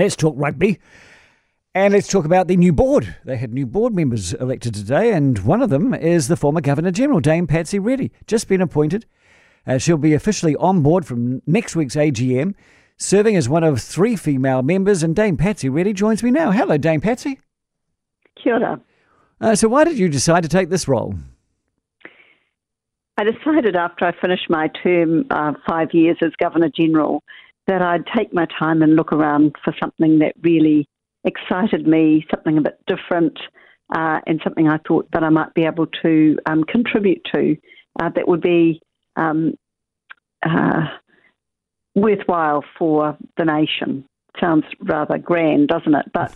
Let's talk rugby. And let's talk about the new board. They had new board members elected today, and one of them is the former Governor General, Dame Patsy Reddy, just been appointed. Uh, she'll be officially on board from next week's AGM, serving as one of three female members, and Dame Patsy Reddy joins me now. Hello, Dame Patsy. Kia ora. Uh, so, why did you decide to take this role? I decided after I finished my term, uh, five years as Governor General, that I'd take my time and look around for something that really excited me, something a bit different, uh, and something I thought that I might be able to um, contribute to uh, that would be um, uh, worthwhile for the nation. Sounds rather grand, doesn't it? But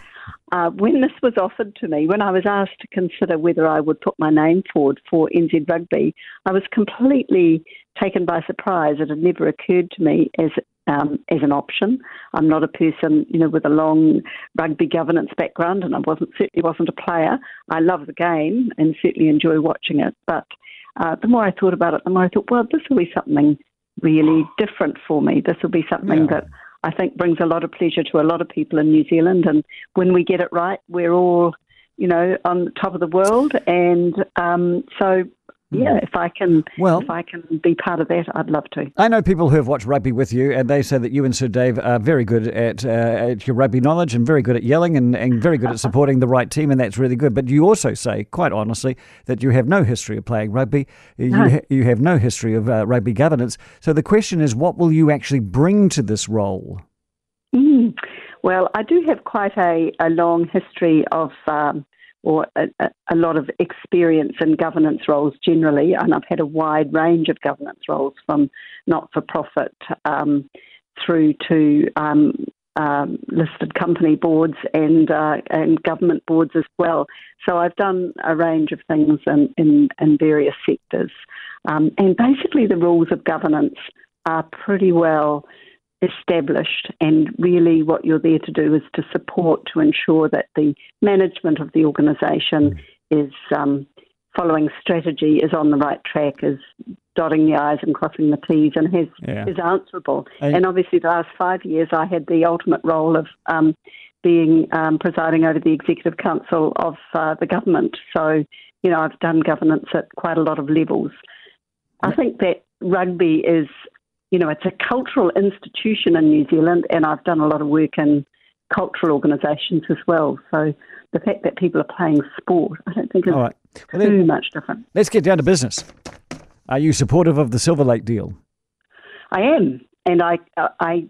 uh, when this was offered to me, when I was asked to consider whether I would put my name forward for NZ Rugby, I was completely taken by surprise. It had never occurred to me as um, as an option. I'm not a person, you know, with a long rugby governance background, and I wasn't certainly wasn't a player. I love the game and certainly enjoy watching it. But uh, the more I thought about it, the more I thought, well, this will be something really different for me. This will be something yeah. that I think brings a lot of pleasure to a lot of people in New Zealand. And when we get it right, we're all, you know, on top of the world. And um, so yeah, if I can, well, if I can be part of that, I'd love to. I know people who have watched rugby with you, and they say that you and Sir Dave are very good at, uh, at your rugby knowledge, and very good at yelling, and, and very good at supporting the right team, and that's really good. But you also say, quite honestly, that you have no history of playing rugby. You no. ha- you have no history of uh, rugby governance. So the question is, what will you actually bring to this role? Mm. Well, I do have quite a, a long history of. Um, or a, a, lot of experience in governance roles generally, and I've had a wide range of governance roles from not for profit um, through to um, um, listed company boards and uh, and government boards as well. So I've done a range of things in, in, in various sectors, um, and basically the rules of governance are pretty well established, and really what you're there to do is to support to ensure that the management of the organisation is um, following strategy, is on the right track, is dotting the I's and crossing the T's, and has, yeah. is answerable. And, and, obviously, the last five years, I had the ultimate role of um, being um, presiding over the executive council of uh, the government. So, you know, I've done governance at quite a lot of levels. I think that rugby is you know, it's a cultural institution in New Zealand, and I've done a lot of work in cultural organisations as well. So the fact that people are playing sport, I don't think is well, too then, much different. Let's get down to business. Are you supportive of the Silver Lake deal? I am, and I I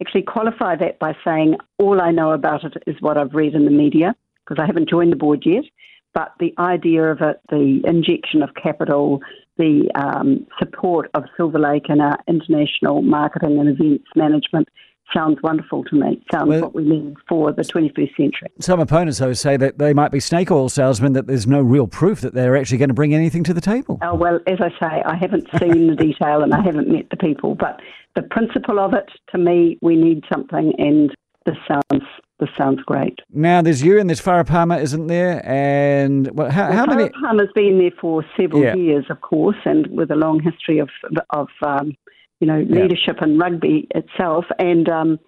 actually qualify that by saying all I know about it is what I've read in the media because I haven't joined the board yet. But the idea of it, the injection of capital, the um, support of Silver Lake in our international marketing and events management sounds wonderful to me. Sounds well, what we need for the 21st century. Some opponents, though, say that they might be snake oil salesmen, that there's no real proof that they're actually going to bring anything to the table. Oh, well, as I say, I haven't seen the detail and I haven't met the people, but the principle of it, to me, we need something, and this sounds this sounds great. Now there's you and there's Farah Palmer, isn't there? And well, how, well, how Farah many? Palmer's been there for several yeah. years, of course, and with a long history of of um, you know leadership yeah. in rugby itself. And um,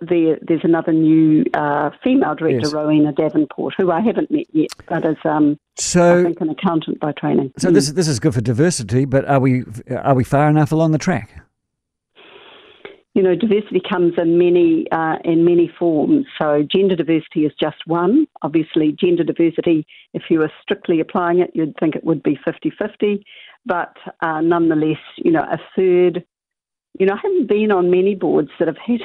there, there's another new uh, female director, yes. Rowena Davenport, who I haven't met yet, but is um, so, I think an accountant by training. So mm. this this is good for diversity, but are we are we far enough along the track? You know, diversity comes in many uh, in many forms. So gender diversity is just one. Obviously, gender diversity, if you were strictly applying it, you'd think it would be 50-50. But uh, nonetheless, you know, a third. You know, I haven't been on many boards that have had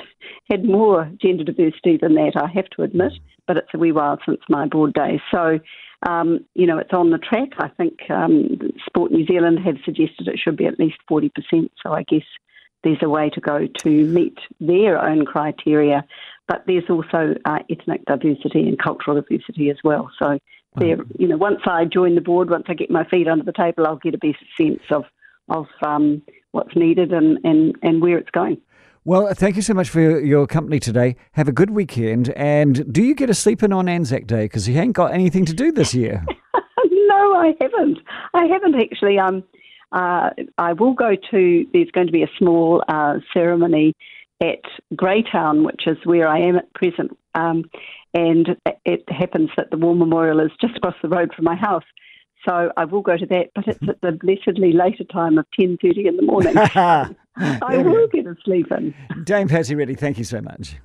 had more gender diversity than that. I have to admit, but it's a wee while since my board days. So, um, you know, it's on the track. I think um, Sport New Zealand have suggested it should be at least forty percent. So I guess there's a way to go to meet their own criteria, but there's also uh, ethnic diversity and cultural diversity as well. So, there, you know, once I join the board, once I get my feet under the table, I'll get a better sense of of um, what's needed and, and, and where it's going. Well, thank you so much for your, your company today. Have a good weekend. And do you get a sleep in on Anzac Day? Because you ain't got anything to do this year. no, I haven't. I haven't actually. Um, uh, I will go to, there's going to be a small uh, ceremony at Greytown, which is where I am at present. Um, and it happens that the War Memorial is just across the road from my house. So I will go to that, but it's at the blessedly later time of 10.30 in the morning. I will get a sleep in. Dame Patsy Reddy, thank you so much.